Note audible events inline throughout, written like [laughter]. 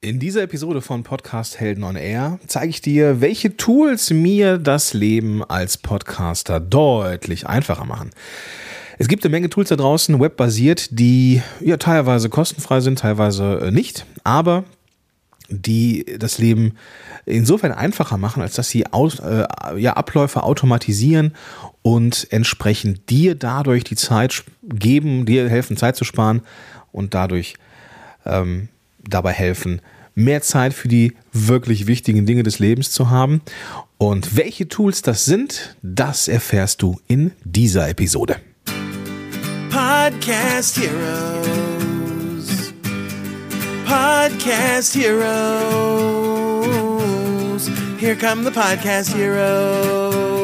In dieser Episode von Podcast Helden on Air zeige ich dir, welche Tools mir das Leben als Podcaster deutlich einfacher machen. Es gibt eine Menge Tools da draußen, webbasiert, die ja teilweise kostenfrei sind, teilweise äh, nicht, aber die das Leben insofern einfacher machen, als dass sie aus, äh, ja, Abläufe automatisieren und entsprechend dir dadurch die Zeit geben, dir helfen, Zeit zu sparen und dadurch ähm, dabei helfen, mehr Zeit für die wirklich wichtigen Dinge des Lebens zu haben. Und welche Tools das sind, das erfährst du in dieser Episode. Podcast Heroes. Podcast Heroes. Here come the Podcast Heroes.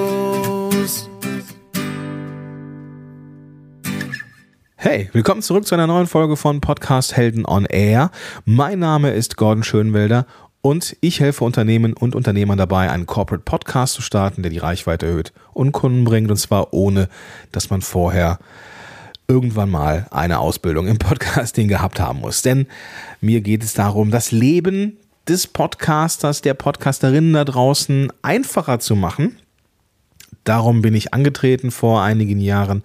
Hey, willkommen zurück zu einer neuen Folge von Podcast Helden on Air. Mein Name ist Gordon Schönwelder und ich helfe Unternehmen und Unternehmern dabei, einen Corporate Podcast zu starten, der die Reichweite erhöht und Kunden bringt und zwar ohne, dass man vorher irgendwann mal eine Ausbildung im Podcasting gehabt haben muss. Denn mir geht es darum, das Leben des Podcasters, der Podcasterinnen da draußen einfacher zu machen. Darum bin ich angetreten vor einigen Jahren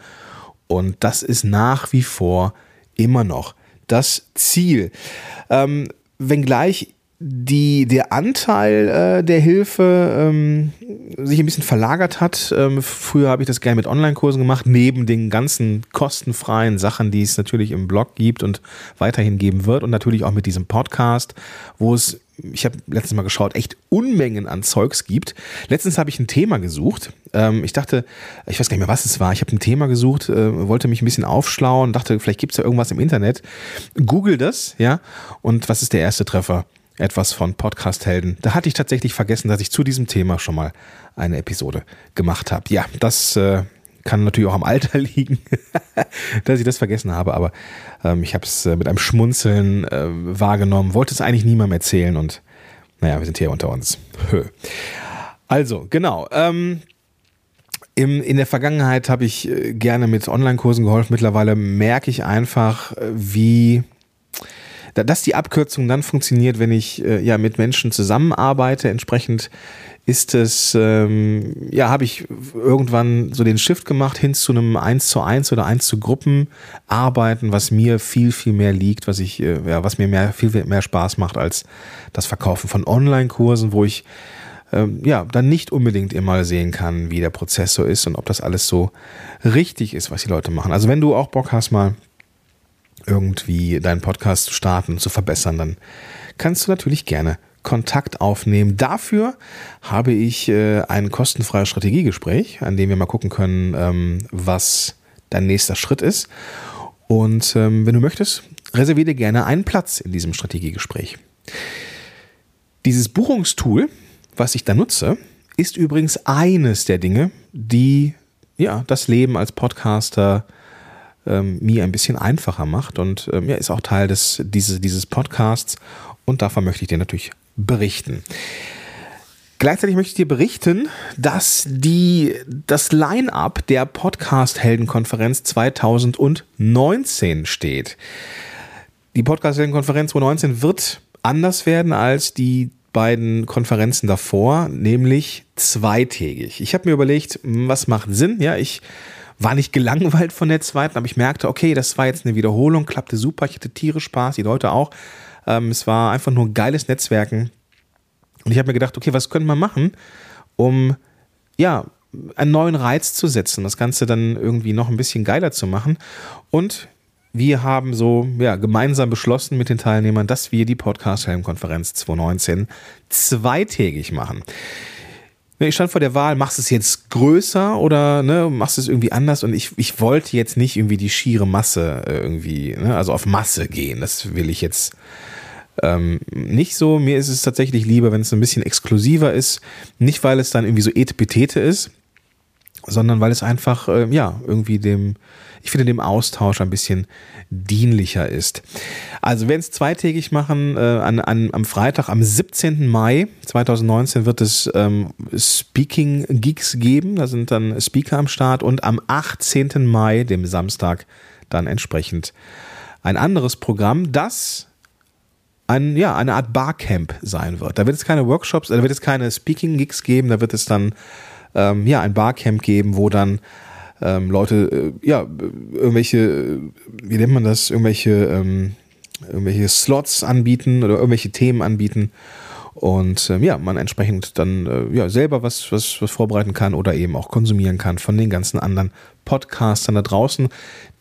und das ist nach wie vor immer noch das Ziel. Ähm, wenngleich die, der Anteil äh, der Hilfe ähm, sich ein bisschen verlagert hat. Ähm, früher habe ich das gerne mit Online-Kursen gemacht, neben den ganzen kostenfreien Sachen, die es natürlich im Blog gibt und weiterhin geben wird und natürlich auch mit diesem Podcast, wo es ich habe letztens mal geschaut, echt Unmengen an Zeugs gibt. Letztens habe ich ein Thema gesucht. Ähm, ich dachte, ich weiß gar nicht mehr, was es war. Ich habe ein Thema gesucht, äh, wollte mich ein bisschen aufschlauen, dachte, vielleicht gibt es ja irgendwas im Internet. Google das, ja. Und was ist der erste Treffer? etwas von Podcast-Helden. Da hatte ich tatsächlich vergessen, dass ich zu diesem Thema schon mal eine Episode gemacht habe. Ja, das äh, kann natürlich auch am Alter [laughs] liegen, dass ich das vergessen habe, aber ähm, ich habe es äh, mit einem Schmunzeln äh, wahrgenommen, wollte es eigentlich niemandem erzählen und naja, wir sind hier unter uns. Also, genau. Ähm, im, in der Vergangenheit habe ich äh, gerne mit Online-Kursen geholfen. Mittlerweile merke ich einfach, äh, wie dass die Abkürzung dann funktioniert, wenn ich ja mit Menschen zusammenarbeite. Entsprechend ist es, ähm, ja, habe ich irgendwann so den Shift gemacht hin zu einem 1 zu 1 oder 1 zu Gruppen arbeiten, was mir viel, viel mehr liegt, was ich, äh, ja, was mir mehr, viel mehr Spaß macht als das Verkaufen von Online-Kursen, wo ich ähm, ja, dann nicht unbedingt immer sehen kann, wie der Prozess so ist und ob das alles so richtig ist, was die Leute machen. Also wenn du auch Bock hast, mal irgendwie deinen Podcast zu starten, zu verbessern, dann kannst du natürlich gerne Kontakt aufnehmen. Dafür habe ich äh, ein kostenfreies Strategiegespräch, an dem wir mal gucken können, ähm, was dein nächster Schritt ist. Und ähm, wenn du möchtest, reserviere gerne einen Platz in diesem Strategiegespräch. Dieses Buchungstool, was ich da nutze, ist übrigens eines der Dinge, die ja das Leben als Podcaster äh, ähm, mir ein bisschen einfacher macht und ähm, ja, ist auch Teil des, dieses, dieses Podcasts und davon möchte ich dir natürlich berichten. Gleichzeitig möchte ich dir berichten, dass die, das Line-up der Podcast-Heldenkonferenz 2019 steht. Die Podcast-Heldenkonferenz 2019 wird anders werden als die beiden Konferenzen davor, nämlich zweitägig. Ich habe mir überlegt, was macht Sinn? Ja, ich war nicht gelangweilt von der zweiten, aber ich merkte, okay, das war jetzt eine Wiederholung, klappte super, ich hatte Tiere Spaß, die Leute auch. Ähm, es war einfach nur geiles Netzwerken. Und ich habe mir gedacht, okay, was könnte man machen, um ja, einen neuen Reiz zu setzen, das Ganze dann irgendwie noch ein bisschen geiler zu machen. Und wir haben so ja, gemeinsam beschlossen mit den Teilnehmern, dass wir die Podcast-Helm-Konferenz 2019 zweitägig machen. Ich stand vor der Wahl, machst du es jetzt größer oder ne, machst du es irgendwie anders? Und ich, ich wollte jetzt nicht irgendwie die schiere Masse äh, irgendwie, ne, also auf Masse gehen. Das will ich jetzt ähm, nicht so. Mir ist es tatsächlich lieber, wenn es ein bisschen exklusiver ist. Nicht, weil es dann irgendwie so etepetete ist, sondern weil es einfach, äh, ja, irgendwie dem, ich finde, dem Austausch ein bisschen dienlicher ist. Also werden es zweitägig machen. Äh, an, an, am Freitag, am 17. Mai 2019 wird es ähm, Speaking Geeks geben. Da sind dann Speaker am Start. Und am 18. Mai, dem Samstag, dann entsprechend ein anderes Programm, das ein, ja, eine Art Barcamp sein wird. Da wird es keine Workshops, da wird es keine Speaking-Gigs geben, da wird es dann ähm, ja, ein Barcamp geben, wo dann ähm, Leute, äh, ja, irgendwelche, wie nennt man das, irgendwelche, ähm, irgendwelche Slots anbieten oder irgendwelche Themen anbieten und ähm, ja, man entsprechend dann äh, ja selber was, was, was vorbereiten kann oder eben auch konsumieren kann von den ganzen anderen Podcastern da draußen.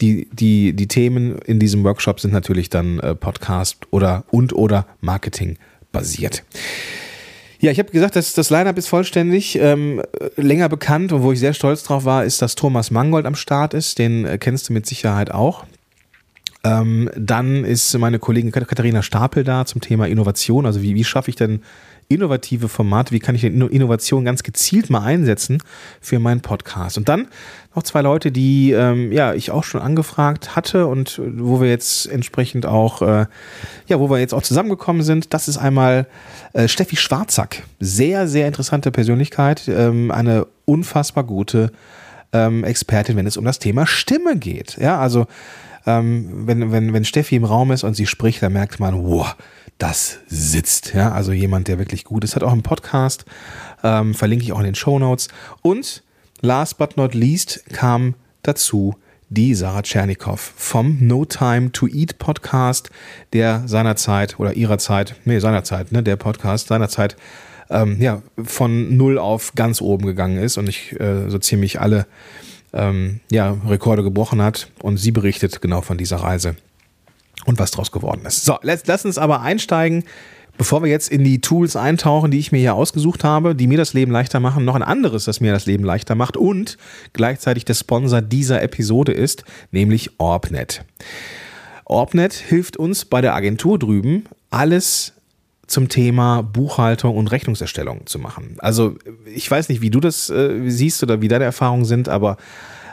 Die, die, die Themen in diesem Workshop sind natürlich dann äh, Podcast oder und oder Marketing basiert. Ja, ich habe gesagt, dass das Line-Up ist vollständig. Ähm, länger bekannt und wo ich sehr stolz drauf war, ist, dass Thomas Mangold am Start ist. Den äh, kennst du mit Sicherheit auch. Ähm, dann ist meine Kollegin Katharina Stapel da zum Thema Innovation. Also wie, wie schaffe ich denn innovative Formate? Wie kann ich denn Innovation ganz gezielt mal einsetzen für meinen Podcast? Und dann noch zwei Leute, die ähm, ja ich auch schon angefragt hatte und wo wir jetzt entsprechend auch äh, ja wo wir jetzt auch zusammengekommen sind. Das ist einmal äh, Steffi Schwarzack, sehr sehr interessante Persönlichkeit, ähm, eine unfassbar gute ähm, Expertin, wenn es um das Thema Stimme geht. Ja, also ähm, wenn, wenn, wenn Steffi im Raum ist und sie spricht, dann merkt man, wow, das sitzt. Ja, also jemand, der wirklich gut ist. Hat auch einen Podcast, ähm, verlinke ich auch in den Show Notes. Und last but not least kam dazu die Sarah Tschernikow vom No Time to Eat Podcast, der seinerzeit oder ihrer Zeit, nee, seinerzeit, ne, der Podcast seinerzeit ähm, ja, von null auf ganz oben gegangen ist und ich äh, so ziemlich alle ähm, ja, Rekorde gebrochen hat. Und sie berichtet genau von dieser Reise und was draus geworden ist. So, lass, lass uns aber einsteigen. Bevor wir jetzt in die Tools eintauchen, die ich mir hier ausgesucht habe, die mir das Leben leichter machen, noch ein anderes, das mir das Leben leichter macht und gleichzeitig der Sponsor dieser Episode ist, nämlich Orbnet. Orbnet hilft uns bei der Agentur drüben, alles zum Thema Buchhaltung und Rechnungserstellung zu machen. Also ich weiß nicht, wie du das äh, siehst oder wie deine Erfahrungen sind, aber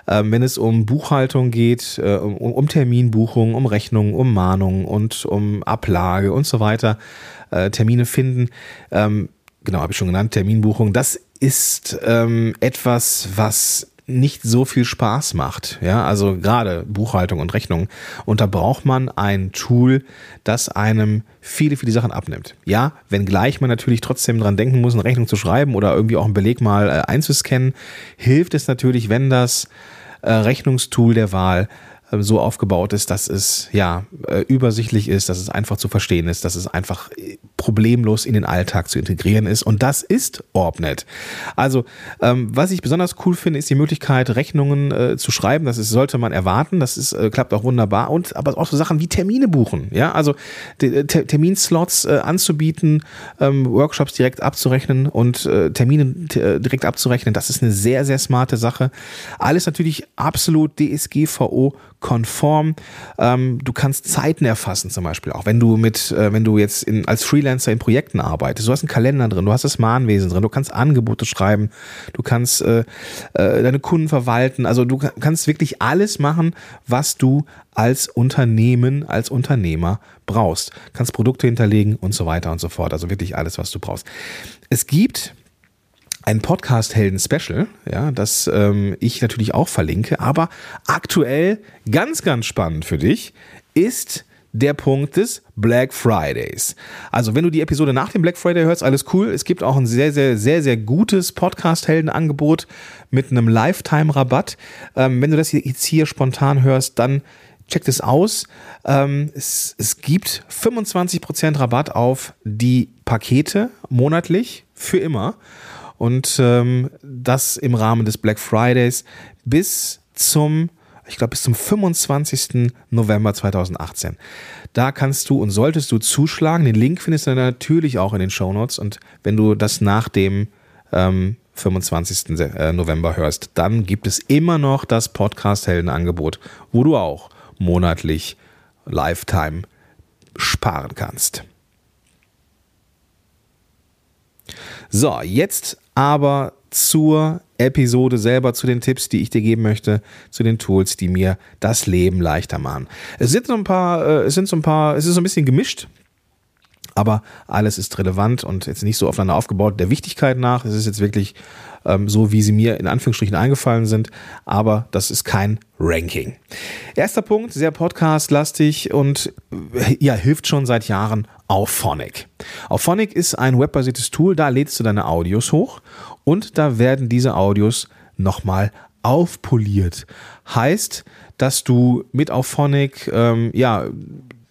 äh, wenn es um Buchhaltung geht, äh, um, um Terminbuchung, um Rechnungen, um Mahnungen und um Ablage und so weiter, äh, Termine finden, ähm, genau, habe ich schon genannt, Terminbuchung, das ist ähm, etwas, was nicht so viel Spaß macht. Ja, also gerade Buchhaltung und Rechnung. Und da braucht man ein Tool, das einem viele, viele Sachen abnimmt. Ja, wenngleich man natürlich trotzdem dran denken muss, eine Rechnung zu schreiben oder irgendwie auch einen Beleg mal äh, einzuscannen, hilft es natürlich, wenn das äh, Rechnungstool der Wahl so aufgebaut ist, dass es ja äh, übersichtlich ist, dass es einfach zu verstehen ist, dass es einfach äh, problemlos in den Alltag zu integrieren ist. Und das ist Orbnet. Also, ähm, was ich besonders cool finde, ist die Möglichkeit, Rechnungen äh, zu schreiben. Das ist, sollte man erwarten. Das ist, äh, klappt auch wunderbar. Und aber auch so Sachen wie Termine buchen. Ja, also Ter Terminslots äh, anzubieten, ähm, Workshops direkt abzurechnen und Termine direkt abzurechnen. Das ist eine sehr, sehr smarte Sache. Alles natürlich absolut DSGVO konform. Ähm, du kannst Zeiten erfassen zum Beispiel auch, wenn du mit, äh, wenn du jetzt in, als Freelancer in Projekten arbeitest. Du hast einen Kalender drin, du hast das Mahnwesen drin, du kannst Angebote schreiben, du kannst äh, äh, deine Kunden verwalten. Also du kannst wirklich alles machen, was du als Unternehmen, als Unternehmer brauchst. Kannst Produkte hinterlegen und so weiter und so fort. Also wirklich alles, was du brauchst. Es gibt ein Podcast-Helden-Special, ja, das ähm, ich natürlich auch verlinke, aber aktuell ganz, ganz spannend für dich ist der Punkt des Black Fridays. Also, wenn du die Episode nach dem Black Friday hörst, alles cool. Es gibt auch ein sehr, sehr, sehr, sehr gutes Podcast-Helden-Angebot mit einem Lifetime-Rabatt. Ähm, wenn du das jetzt hier spontan hörst, dann checkt es aus. Ähm, es, es gibt 25% Rabatt auf die Pakete monatlich für immer und ähm, das im Rahmen des Black Fridays bis zum ich glaube, bis zum 25. November 2018. Da kannst du und solltest du zuschlagen. Den Link findest du natürlich auch in den Show Notes. Und wenn du das nach dem ähm, 25. Äh, November hörst, dann gibt es immer noch das Podcast-Helden-Angebot, wo du auch monatlich Lifetime sparen kannst. So, jetzt aber zur Episode selber, zu den Tipps, die ich dir geben möchte, zu den Tools, die mir das Leben leichter machen. Es sind so ein paar, äh, es sind so ein paar, es ist so ein bisschen gemischt. Aber alles ist relevant und jetzt nicht so aufeinander aufgebaut der Wichtigkeit nach. Es ist jetzt wirklich ähm, so, wie sie mir in Anführungsstrichen eingefallen sind. Aber das ist kein Ranking. Erster Punkt, sehr podcast-lastig und äh, ja, hilft schon seit Jahren Auphonic. Auphonic ist ein webbasiertes Tool, da lädst du deine Audios hoch und da werden diese Audios nochmal aufpoliert. Heißt, dass du mit Auphonic, ähm, ja,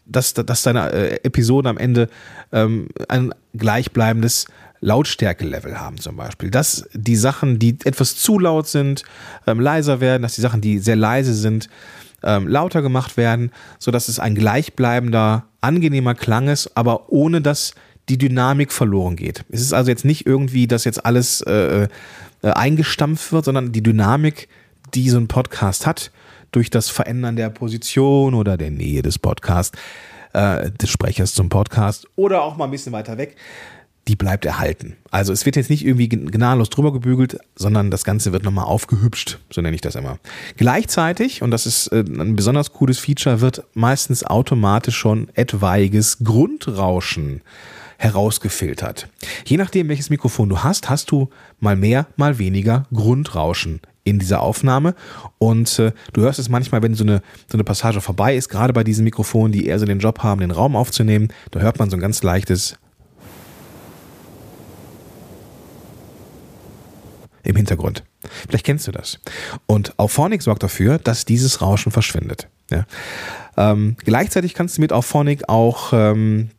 dass, dass deine äh, Episoden am Ende ähm, ein gleichbleibendes Lautstärke-Level haben zum Beispiel. Dass die Sachen, die etwas zu laut sind, ähm, leiser werden, dass die Sachen, die sehr leise sind, ähm, lauter gemacht werden, sodass es ein gleichbleibender, angenehmer Klang ist, aber ohne dass die Dynamik verloren geht. Es ist also jetzt nicht irgendwie, dass jetzt alles äh, äh, eingestampft wird, sondern die Dynamik, die so ein Podcast hat, durch das Verändern der Position oder der Nähe des Podcasts, äh, des Sprechers zum Podcast oder auch mal ein bisschen weiter weg, die bleibt erhalten. Also es wird jetzt nicht irgendwie gnadenlos drüber gebügelt, sondern das Ganze wird nochmal aufgehübscht, so nenne ich das immer. Gleichzeitig, und das ist äh, ein besonders cooles Feature, wird meistens automatisch schon etwaiges Grundrauschen herausgefiltert. Je nachdem, welches Mikrofon du hast, hast du mal mehr, mal weniger Grundrauschen in dieser Aufnahme. Und äh, du hörst es manchmal, wenn so eine, so eine Passage vorbei ist, gerade bei diesen Mikrofonen, die eher so den Job haben, den Raum aufzunehmen, da hört man so ein ganz leichtes im Hintergrund. Vielleicht kennst du das. Und Auphonic sorgt dafür, dass dieses Rauschen verschwindet. Ja. Ähm, gleichzeitig kannst du mit Auphonic auch ähm,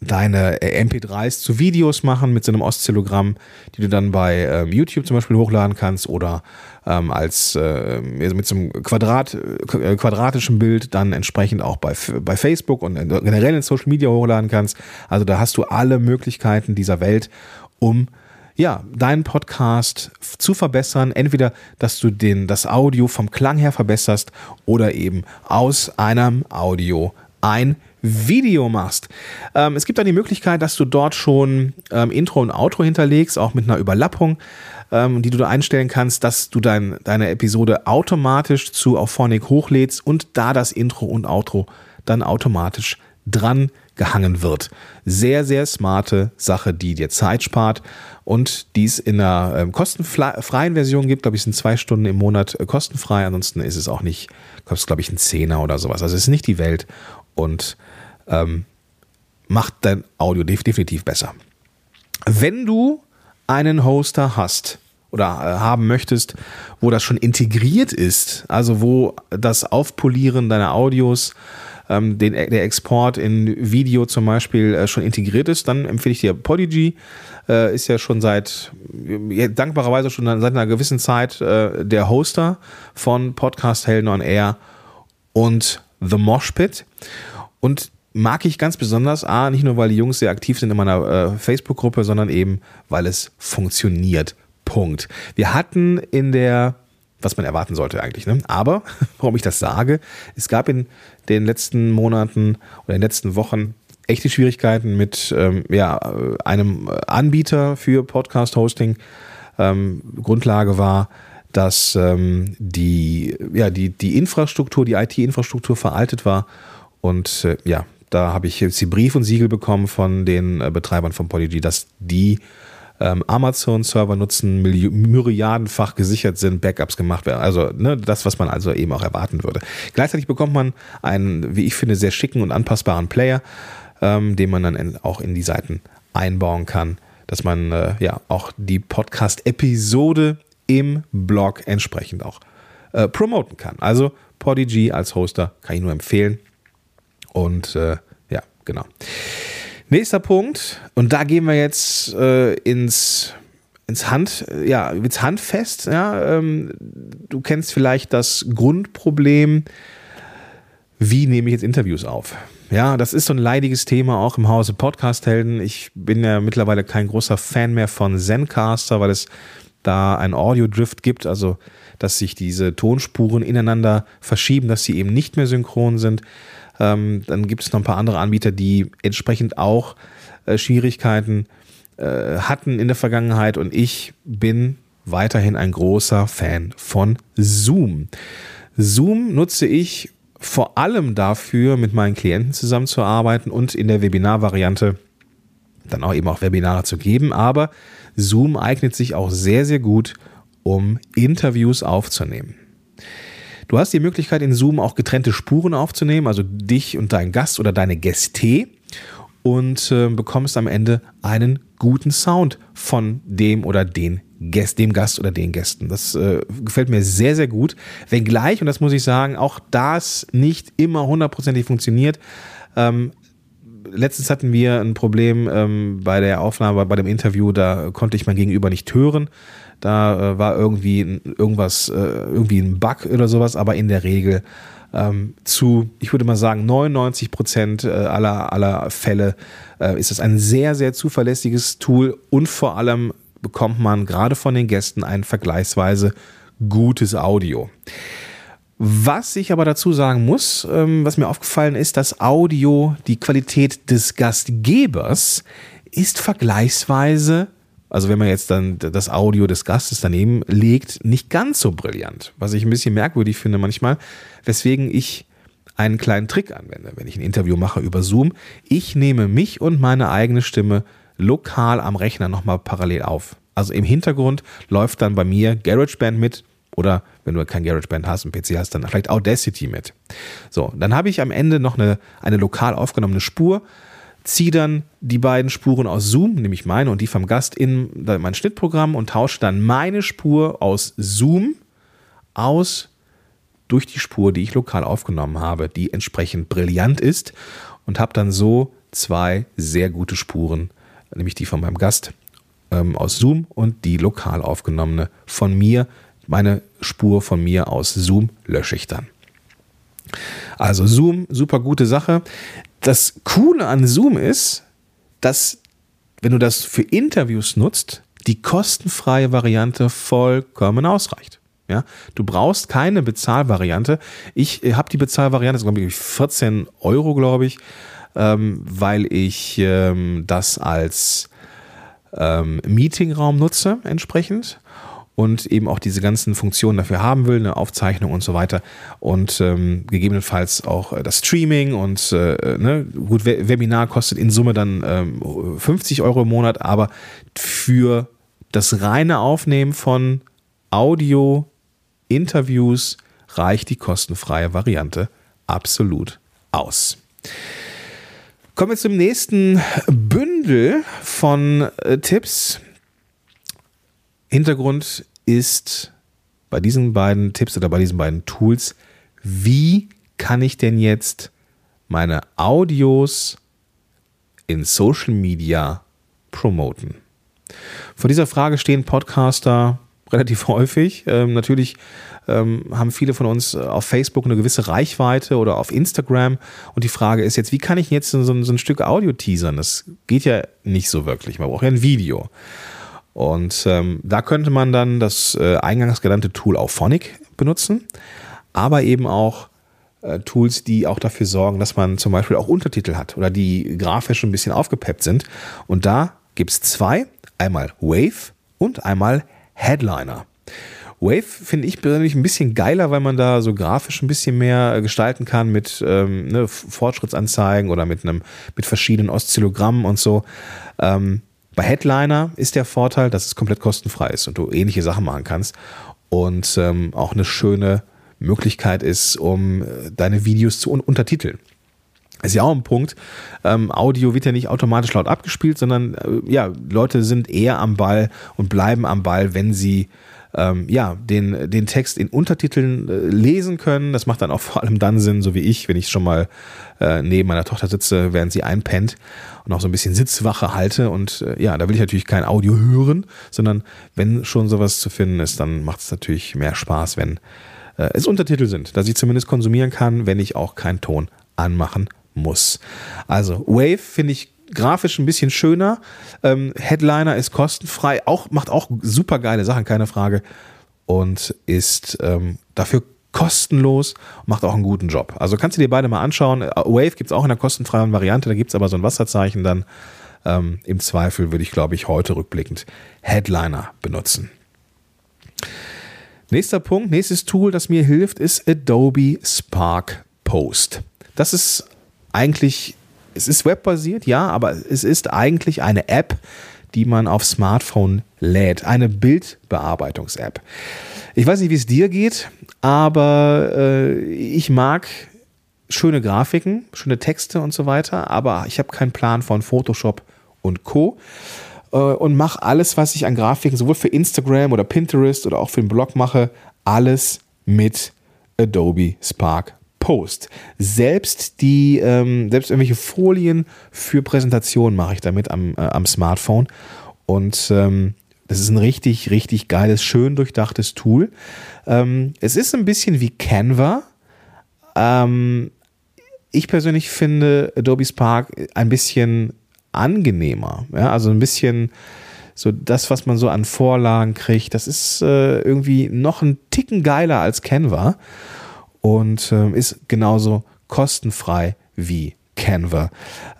deine äh, MP3s zu Videos machen mit so einem Oszillogramm, die du dann bei ähm, YouTube zum Beispiel hochladen kannst oder ähm, als äh, mit so einem Quadrat, äh, quadratischen Bild dann entsprechend auch bei, bei Facebook und generell in Social Media hochladen kannst. Also da hast du alle Möglichkeiten dieser Welt, um ja, deinen Podcast zu verbessern. Entweder, dass du den, das Audio vom Klang her verbesserst oder eben aus einem Audio ein Video machst. Ähm, es gibt dann die Möglichkeit, dass du dort schon ähm, Intro und Outro hinterlegst, auch mit einer Überlappung, ähm, die du da einstellen kannst, dass du dein, deine Episode automatisch zu Auphonic hochlädst und da das Intro und Outro dann automatisch dran gehangen wird. Sehr, sehr smarte Sache, die dir Zeit spart und die es in einer ähm, kostenfreien Version gibt. Glaube ich, sind zwei Stunden im Monat äh, kostenfrei. Ansonsten ist es auch nicht, kostet glaube ich ein Zehner oder sowas. Also es ist nicht die Welt und ähm, macht dein Audio definitiv besser. Wenn du einen Hoster hast oder äh, haben möchtest, wo das schon integriert ist, also wo das Aufpolieren deiner Audios ähm, den, der Export in Video zum Beispiel äh, schon integriert ist, dann empfehle ich dir Podigy. Äh, ist ja schon seit, ja, dankbarerweise schon seit einer gewissen Zeit äh, der Hoster von Podcast Helden on Air und The Mosh Pit. Und mag ich ganz besonders, A, nicht nur, weil die Jungs sehr aktiv sind in meiner äh, Facebook-Gruppe, sondern eben, weil es funktioniert. Punkt. Wir hatten in der was man erwarten sollte eigentlich. Ne? Aber, [laughs] warum ich das sage, es gab in den letzten Monaten oder in den letzten Wochen echte Schwierigkeiten mit ähm, ja, einem Anbieter für Podcast-Hosting. Ähm, Grundlage war, dass ähm, die, ja, die, die Infrastruktur, die IT-Infrastruktur veraltet war. Und äh, ja, da habe ich jetzt die Brief und Siegel bekommen von den äh, Betreibern von Polygy, dass die ähm, Amazon-Server nutzen, myriadenfach gesichert sind, Backups gemacht werden. Also ne, das, was man also eben auch erwarten würde. Gleichzeitig bekommt man einen, wie ich finde, sehr schicken und anpassbaren Player, ähm, den man dann in, auch in die Seiten einbauen kann, dass man äh, ja auch die Podcast-Episode im Blog entsprechend auch äh, promoten kann. Also Podigy als Hoster kann ich nur empfehlen. Und äh, ja, genau. Nächster Punkt, und da gehen wir jetzt äh, ins, ins Hand, ja, ins Handfest. Ja, ähm, du kennst vielleicht das Grundproblem, wie nehme ich jetzt Interviews auf? Ja, das ist so ein leidiges Thema auch im Hause Podcast-Helden. Ich bin ja mittlerweile kein großer Fan mehr von Zencaster, weil es da ein Audio-Drift gibt, also dass sich diese Tonspuren ineinander verschieben, dass sie eben nicht mehr synchron sind. Ähm, dann gibt es noch ein paar andere Anbieter, die entsprechend auch äh, Schwierigkeiten äh, hatten in der Vergangenheit und ich bin weiterhin ein großer Fan von Zoom. Zoom nutze ich vor allem dafür, mit meinen Klienten zusammenzuarbeiten und in der Webinar-Variante dann auch eben auch Webinare zu geben. Aber Zoom eignet sich auch sehr, sehr gut, um Interviews aufzunehmen. Du hast die Möglichkeit in Zoom auch getrennte Spuren aufzunehmen, also dich und dein Gast oder deine Gäste. und äh, bekommst am Ende einen guten Sound von dem oder den Gäst, dem Gast oder den Gästen. Das äh, gefällt mir sehr, sehr gut. Wenngleich, und das muss ich sagen, auch das nicht immer hundertprozentig funktioniert. Ähm, letztens hatten wir ein Problem ähm, bei der Aufnahme, bei dem Interview, da konnte ich mein Gegenüber nicht hören. Da äh, war irgendwie irgendwas, äh, irgendwie ein Bug oder sowas, aber in der Regel ähm, zu, ich würde mal sagen, 99 Prozent äh, aller, aller Fälle äh, ist es ein sehr, sehr zuverlässiges Tool und vor allem bekommt man gerade von den Gästen ein vergleichsweise gutes Audio. Was ich aber dazu sagen muss, ähm, was mir aufgefallen ist, das Audio, die Qualität des Gastgebers ist vergleichsweise, also wenn man jetzt dann das Audio des Gastes daneben legt, nicht ganz so brillant. Was ich ein bisschen merkwürdig finde manchmal, weswegen ich einen kleinen Trick anwende, wenn ich ein Interview mache über Zoom. Ich nehme mich und meine eigene Stimme lokal am Rechner nochmal parallel auf. Also im Hintergrund läuft dann bei mir GarageBand mit oder wenn du kein GarageBand hast und PC hast, dann vielleicht Audacity mit. So, dann habe ich am Ende noch eine, eine lokal aufgenommene Spur, ziehe dann die beiden Spuren aus Zoom, nämlich meine und die vom Gast, in mein Schnittprogramm und tausche dann meine Spur aus Zoom aus durch die Spur, die ich lokal aufgenommen habe, die entsprechend brillant ist und habe dann so zwei sehr gute Spuren, nämlich die von meinem Gast ähm, aus Zoom und die lokal aufgenommene von mir. Meine Spur von mir aus Zoom lösche ich dann. Also Zoom, super gute Sache. Das Coole an Zoom ist, dass wenn du das für Interviews nutzt, die kostenfreie Variante vollkommen ausreicht. Ja, du brauchst keine Bezahlvariante. Ich äh, habe die Bezahlvariante, das ist glaube ich 14 Euro, glaube ich, ähm, weil ich ähm, das als ähm, Meetingraum nutze entsprechend und eben auch diese ganzen Funktionen dafür haben will, eine Aufzeichnung und so weiter und ähm, gegebenenfalls auch äh, das Streaming und äh, ne, gut, Webinar kostet in Summe dann ähm, 50 Euro im Monat, aber für das reine Aufnehmen von Audio, Interviews reicht die kostenfreie Variante absolut aus. Kommen wir zum nächsten Bündel von äh, Tipps. Hintergrund ist bei diesen beiden Tipps oder bei diesen beiden Tools, wie kann ich denn jetzt meine Audios in Social Media promoten? Vor dieser Frage stehen Podcaster [laughs] relativ häufig. Ähm, natürlich ähm, haben viele von uns äh, auf Facebook eine gewisse Reichweite oder auf Instagram. Und die Frage ist jetzt, wie kann ich jetzt so, so ein Stück Audio teasern? Das geht ja nicht so wirklich. Man braucht ja ein Video. Und ähm, da könnte man dann das äh, eingangs genannte Tool Auphonic benutzen, aber eben auch äh, Tools, die auch dafür sorgen, dass man zum Beispiel auch Untertitel hat oder die grafisch ein bisschen aufgepeppt sind. Und da gibt es zwei, einmal Wave und einmal Headliner. Wave finde ich persönlich ein bisschen geiler, weil man da so grafisch ein bisschen mehr gestalten kann mit ähm, ne, Fortschrittsanzeigen oder mit einem mit verschiedenen Oszillogrammen und so. Ähm, bei Headliner ist der Vorteil, dass es komplett kostenfrei ist und du ähnliche Sachen machen kannst und ähm, auch eine schöne Möglichkeit ist, um äh, deine Videos zu un untertiteln. Ist ja auch ein Punkt. Ähm, Audio wird ja nicht automatisch laut abgespielt, sondern äh, ja, Leute sind eher am Ball und bleiben am Ball, wenn sie ähm, ja, den, den Text in Untertiteln äh, lesen können. Das macht dann auch vor allem dann Sinn, so wie ich, wenn ich schon mal äh, neben meiner Tochter sitze, während sie einpennt und auch so ein bisschen Sitzwache halte. Und äh, ja, da will ich natürlich kein Audio hören, sondern wenn schon sowas zu finden ist, dann macht es natürlich mehr Spaß, wenn äh, es Untertitel sind, dass ich zumindest konsumieren kann, wenn ich auch keinen Ton anmachen muss. Also Wave finde ich grafisch ein bisschen schöner. Ähm, Headliner ist kostenfrei, auch, macht auch super geile Sachen, keine Frage. Und ist ähm, dafür kostenlos, macht auch einen guten Job. Also kannst du dir beide mal anschauen. Äh, Wave gibt es auch in der kostenfreien Variante, da gibt es aber so ein Wasserzeichen dann. Ähm, Im Zweifel würde ich, glaube ich, heute rückblickend Headliner benutzen. Nächster Punkt, nächstes Tool, das mir hilft, ist Adobe Spark Post. Das ist eigentlich es ist webbasiert, ja, aber es ist eigentlich eine App, die man auf Smartphone lädt. Eine Bildbearbeitungs-App. Ich weiß nicht, wie es dir geht, aber äh, ich mag schöne Grafiken, schöne Texte und so weiter, aber ich habe keinen Plan von Photoshop und Co. Äh, und mache alles, was ich an Grafiken sowohl für Instagram oder Pinterest oder auch für den Blog mache, alles mit Adobe Spark Post. Selbst die, ähm, selbst irgendwelche Folien für Präsentationen mache ich damit am, äh, am Smartphone. Und ähm, das ist ein richtig, richtig geiles, schön durchdachtes Tool. Ähm, es ist ein bisschen wie Canva. Ähm, ich persönlich finde Adobe Spark ein bisschen angenehmer. Ja? Also ein bisschen so das, was man so an Vorlagen kriegt, das ist äh, irgendwie noch ein Ticken geiler als Canva und äh, ist genauso kostenfrei wie Canva.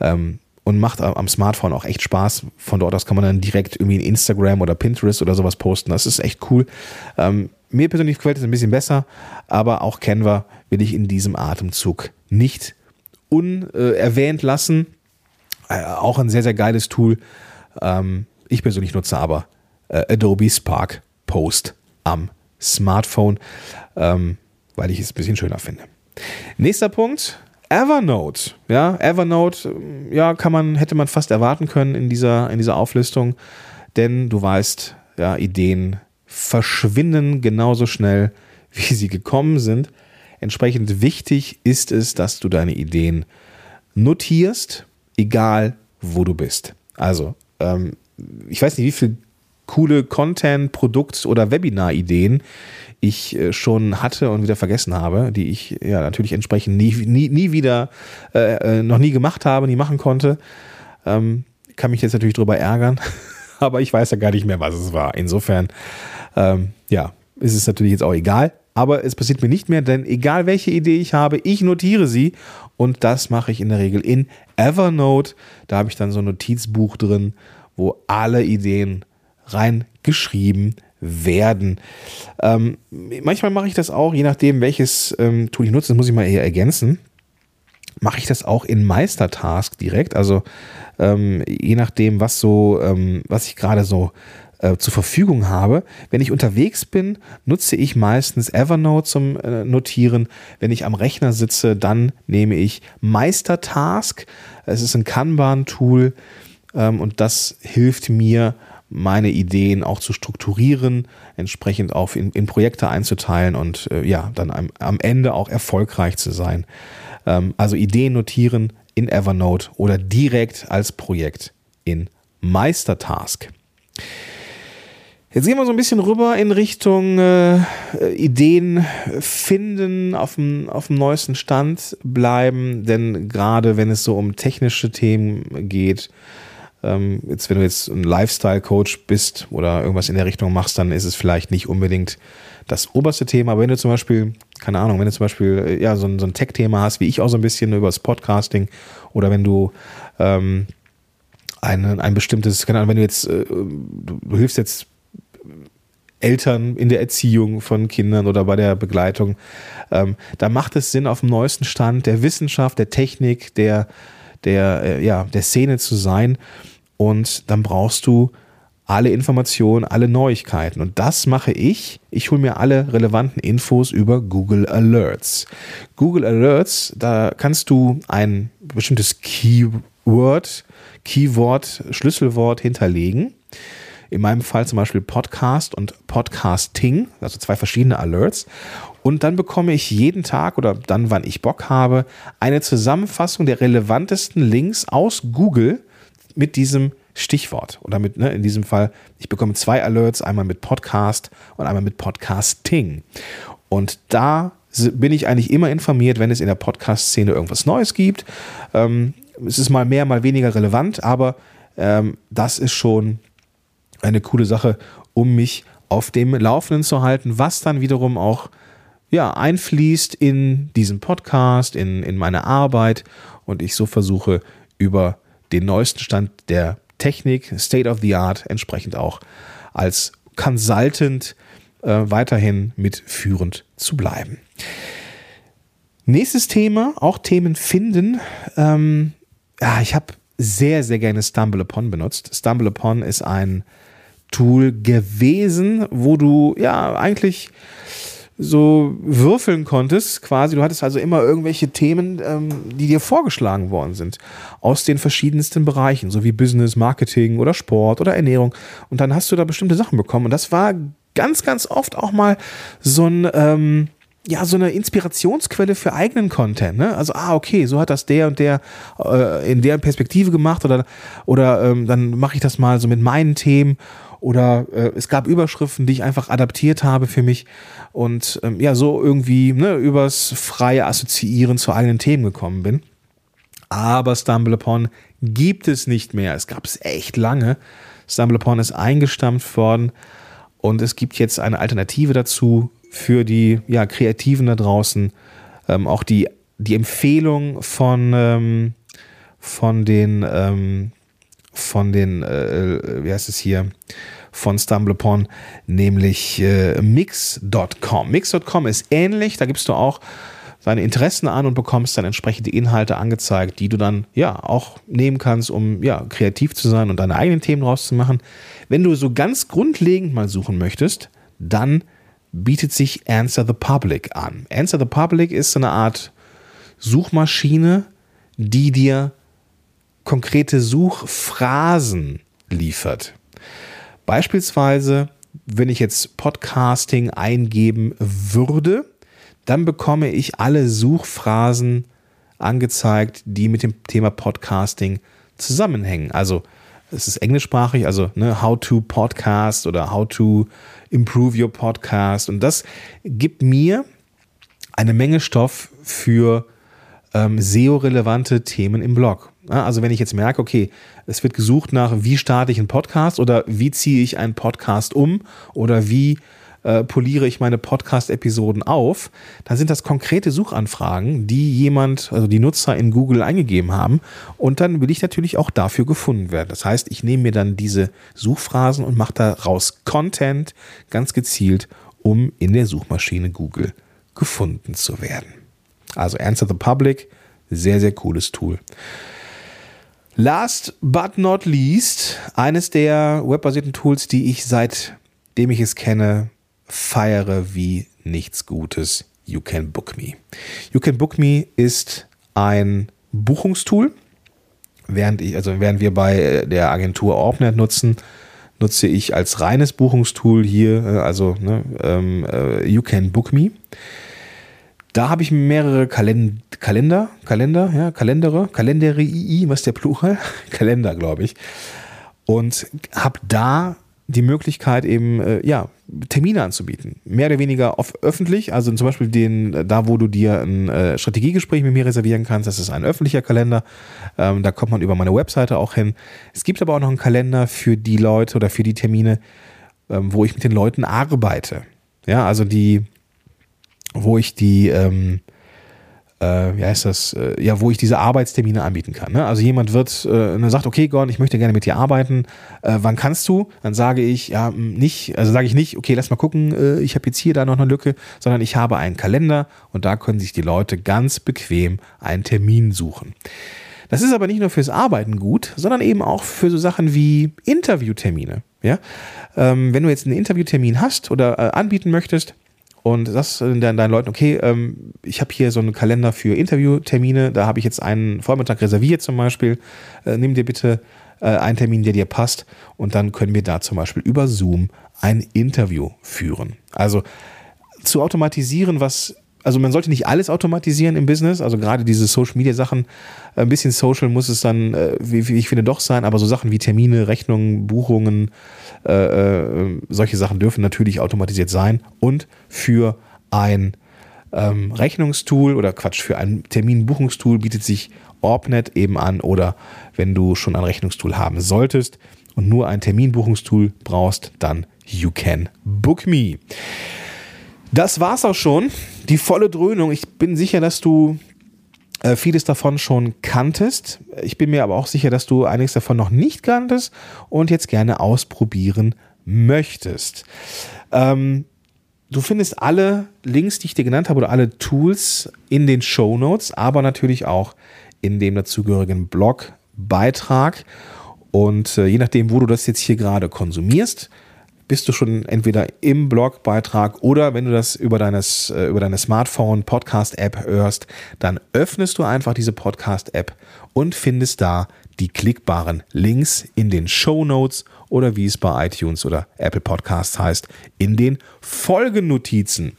Ähm, und macht am Smartphone auch echt Spaß. Von dort aus kann man dann direkt irgendwie in Instagram oder Pinterest oder sowas posten. Das ist echt cool. Ähm, mir persönlich gefällt es ein bisschen besser, aber auch Canva will ich in diesem Atemzug nicht unerwähnt lassen. Äh, auch ein sehr, sehr geiles Tool. Ähm, ich persönlich nutze aber äh, Adobe Spark Post am Smartphone, ähm, weil ich es ein bisschen schöner finde. Nächster Punkt. Evernote, ja, Evernote, ja, kann man, hätte man fast erwarten können in dieser, in dieser Auflistung, denn du weißt, ja, Ideen verschwinden genauso schnell, [laughs] wie sie gekommen sind. Entsprechend wichtig ist es, dass du deine Ideen notierst, egal wo du bist. Also, ähm, ich weiß nicht, wie viele coole Content, Produkt- oder Webinar-Ideen ich äh, schon hatte und wieder vergessen habe, die ich ja natürlich entsprechend nie, nie, nie wieder, äh, äh, noch nie gemacht habe, nie machen konnte. Ähm, kann mich jetzt natürlich drüber ärgern, [laughs] aber ich weiß ja gar nicht mehr, was es war. Insofern, ähm, ja, ist es natürlich jetzt auch egal. Aber es passiert mir nicht mehr, denn egal welche Idee ich habe, ich notiere sie und das mache ich in der Regel in Evernote. Da habe ich dann so ein Notizbuch drin, wo alle Ideen reingeschrieben werden. Ähm, manchmal mache ich das auch, je nachdem, welches ähm, Tool ich nutze, das muss ich mal eher ergänzen. Mache ich das auch in Meistertask direkt, also ähm, je nachdem, was so, ähm, was ich gerade so äh, zur Verfügung habe. Wenn ich unterwegs bin, nutze ich meistens Evernote zum äh, Notieren. Wenn ich am Rechner sitze, dann nehme ich Meistertask. Es ist ein Kanban-Tool ähm, und das hilft mir, meine Ideen auch zu strukturieren, entsprechend auch in, in Projekte einzuteilen und äh, ja, dann am, am, Ende auch erfolgreich zu sein. Ähm, also Ideen notieren in Evernote oder direkt als Projekt in Meistertask. Jetzt gehen wir so ein bisschen rüber in Richtung äh, Ideen finden, auf dem, auf dem neuesten Stand bleiben, denn gerade wenn es so um technische Themen geht, ähm, jetzt, wenn du jetzt ein Lifestyle-Coach bist oder irgendwas in der Richtung machst, dann ist es vielleicht nicht unbedingt das oberste Thema. Aber wenn du zum Beispiel, keine Ahnung, wenn du zum Beispiel äh, ja, so ein, so ein Tech-Thema hast, wie ich auch so ein bisschen über das Podcasting oder wenn du ähm, ein, ein bestimmtes, keine Ahnung, wenn du jetzt, äh, du, du hilfst jetzt Eltern in der Erziehung von Kindern oder bei der Begleitung, ähm, da macht es Sinn, auf dem neuesten Stand der Wissenschaft, der Technik, der der, äh, ja, der Szene zu sein. Und dann brauchst du alle Informationen, alle Neuigkeiten. Und das mache ich. Ich hole mir alle relevanten Infos über Google Alerts. Google Alerts, da kannst du ein bestimmtes Keyword, Keyword, Schlüsselwort hinterlegen. In meinem Fall zum Beispiel Podcast und Podcasting, also zwei verschiedene Alerts. Und dann bekomme ich jeden Tag oder dann, wann ich Bock habe, eine Zusammenfassung der relevantesten Links aus Google mit diesem Stichwort. Oder mit, ne, in diesem Fall, ich bekomme zwei Alerts, einmal mit Podcast und einmal mit Podcasting. Und da bin ich eigentlich immer informiert, wenn es in der Podcast-Szene irgendwas Neues gibt. Ähm, es ist mal mehr, mal weniger relevant, aber ähm, das ist schon eine coole Sache, um mich auf dem Laufenden zu halten, was dann wiederum auch ja, einfließt in diesen Podcast, in, in meine Arbeit und ich so versuche, über den neuesten Stand der Technik, State of the Art, entsprechend auch als Consultant äh, weiterhin mitführend zu bleiben. Nächstes Thema, auch Themen finden. Ähm, ja, ich habe sehr, sehr gerne StumbleUpon benutzt. StumbleUpon ist ein Tool gewesen, wo du ja eigentlich so würfeln konntest, quasi. Du hattest also immer irgendwelche Themen, ähm, die dir vorgeschlagen worden sind. Aus den verschiedensten Bereichen, so wie Business, Marketing oder Sport oder Ernährung. Und dann hast du da bestimmte Sachen bekommen. Und das war ganz, ganz oft auch mal so ein, ähm, ja, so eine Inspirationsquelle für eigenen Content. Ne? Also, ah, okay, so hat das der und der äh, in der Perspektive gemacht oder, oder ähm, dann mache ich das mal so mit meinen Themen oder äh, es gab Überschriften, die ich einfach adaptiert habe für mich und ähm, ja, so irgendwie ne, übers freie Assoziieren zu eigenen Themen gekommen bin. Aber StumbleUpon gibt es nicht mehr. Es gab es echt lange. StumbleUpon ist eingestampft worden und es gibt jetzt eine Alternative dazu für die ja, Kreativen da draußen. Ähm, auch die, die Empfehlung von, ähm, von den ähm, von den, äh, wie heißt es hier, von StumbleUpon, nämlich äh, Mix.com. Mix.com ist ähnlich, da gibst du auch deine Interessen an und bekommst dann entsprechende Inhalte angezeigt, die du dann ja auch nehmen kannst, um ja kreativ zu sein und deine eigenen Themen rauszumachen. Wenn du so ganz grundlegend mal suchen möchtest, dann bietet sich Answer the Public an. Answer the Public ist so eine Art Suchmaschine, die dir konkrete Suchphrasen liefert. Beispielsweise, wenn ich jetzt Podcasting eingeben würde, dann bekomme ich alle Suchphrasen angezeigt, die mit dem Thema Podcasting zusammenhängen. Also es ist englischsprachig, also ne, how to podcast oder how to improve your podcast. Und das gibt mir eine Menge Stoff für ähm, SEO-relevante Themen im Blog. Also wenn ich jetzt merke, okay, es wird gesucht nach, wie starte ich einen Podcast oder wie ziehe ich einen Podcast um oder wie äh, poliere ich meine Podcast-Episoden auf, dann sind das konkrete Suchanfragen, die jemand, also die Nutzer in Google eingegeben haben. Und dann will ich natürlich auch dafür gefunden werden. Das heißt, ich nehme mir dann diese Suchphrasen und mache daraus Content ganz gezielt, um in der Suchmaschine Google gefunden zu werden. Also Answer the Public, sehr, sehr cooles Tool. Last but not least, eines der webbasierten Tools, die ich seitdem ich es kenne, feiere wie nichts Gutes. You Can Book Me. You Can Book Me ist ein Buchungstool. Während ich, also während wir bei der Agentur Orbnet nutzen, nutze ich als reines Buchungstool hier, äh, also ne, ähm, äh, You Can Book Me. Da habe ich mehrere Kalend Kalender, Kalender, ja, Kalendere, Kalenderii, was ist der Plural? [laughs] Kalender, glaube ich. Und habe da die Möglichkeit eben, äh, ja, Termine anzubieten. Mehr oder weniger auf öffentlich, also zum Beispiel den, da wo du dir ein äh, Strategiegespräch mit mir reservieren kannst, das ist ein öffentlicher Kalender. Ähm, da kommt man über meine Webseite auch hin. Es gibt aber auch noch einen Kalender für die Leute oder für die Termine, ähm, wo ich mit den Leuten arbeite. Ja, also die wo ich die, ähm, äh, wie heißt das, äh, ja, wo ich diese Arbeitstermine anbieten kann. Ne? Also jemand wird, äh, dann sagt, okay, Gordon, ich möchte gerne mit dir arbeiten. Äh, wann kannst du? Dann sage ich, ja, nicht, also sage ich nicht, okay, lass mal gucken, äh, ich habe jetzt hier da noch eine Lücke, sondern ich habe einen Kalender und da können sich die Leute ganz bequem einen Termin suchen. Das ist aber nicht nur fürs Arbeiten gut, sondern eben auch für so Sachen wie Interviewtermine. Ja? Ähm, wenn du jetzt einen Interviewtermin hast oder äh, anbieten möchtest, und sagst dann deinen Leuten, okay, ähm, ich habe hier so einen Kalender für Interviewtermine, da habe ich jetzt einen Vormittag reserviert zum Beispiel. Äh, nimm dir bitte äh, einen Termin, der dir passt und dann können wir da zum Beispiel über Zoom ein Interview führen. Also zu automatisieren, was also man sollte nicht alles automatisieren im Business, also gerade diese Social Media Sachen, ein bisschen Social muss es dann, äh, wie, ich finde, doch sein, aber so Sachen wie Termine, Rechnungen, Buchungen, äh, äh, solche Sachen dürfen natürlich automatisiert sein. Und für ein ähm, Rechnungstool oder Quatsch, für ein Terminbuchungstool bietet sich Orbnet eben an oder wenn du schon ein Rechnungstool haben solltest und nur ein Terminbuchungstool brauchst, dann you can book me. Das war's auch schon. Die volle Dröhnung. Ich bin sicher, dass du äh, vieles davon schon kanntest. Ich bin mir aber auch sicher, dass du einiges davon noch nicht kanntest und jetzt gerne ausprobieren möchtest. Ähm, du findest alle Links, die ich dir genannt habe, oder alle Tools in den Show Notes, aber natürlich auch in dem dazugehörigen Blogbeitrag. Und äh, je nachdem, wo du das jetzt hier gerade konsumierst, bist du schon entweder im Blogbeitrag oder wenn du das über, deines, äh, über deine Smartphone-Podcast-App hörst, dann öffnest du einfach diese Podcast-App und findest da die klickbaren Links in den Show Notes oder wie es bei iTunes oder Apple Podcasts heißt, in den Folgennotizen.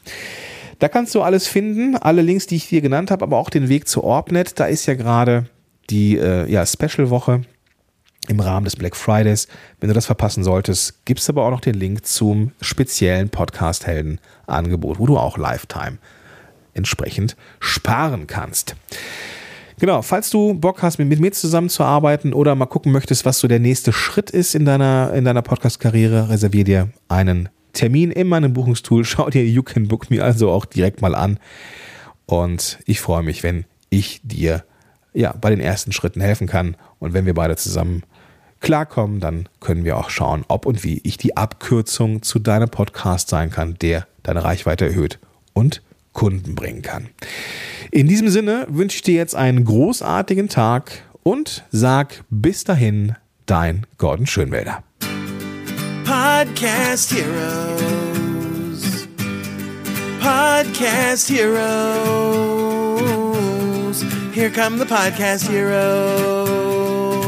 Da kannst du alles finden, alle Links, die ich dir genannt habe, aber auch den Weg zu Orbnet. Da ist ja gerade die äh, ja, Special-Woche im Rahmen des Black Fridays. Wenn du das verpassen solltest, gibt es aber auch noch den Link zum speziellen Podcast-Helden-Angebot, wo du auch Lifetime entsprechend sparen kannst. Genau, falls du Bock hast, mit, mit mir zusammenzuarbeiten oder mal gucken möchtest, was so der nächste Schritt ist in deiner, in deiner Podcast-Karriere, reservier dir einen Termin in meinem Buchungstool. Schau dir You Can Book Me also auch direkt mal an. Und ich freue mich, wenn ich dir ja, bei den ersten Schritten helfen kann. Und wenn wir beide zusammen klarkommen, dann können wir auch schauen, ob und wie ich die Abkürzung zu deinem Podcast sein kann, der deine Reichweite erhöht und Kunden bringen kann. In diesem Sinne wünsche ich dir jetzt einen großartigen Tag und sag bis dahin, dein Gordon Schönwälder. Podcast Heroes. Podcast Heroes. Here come the Podcast Heroes.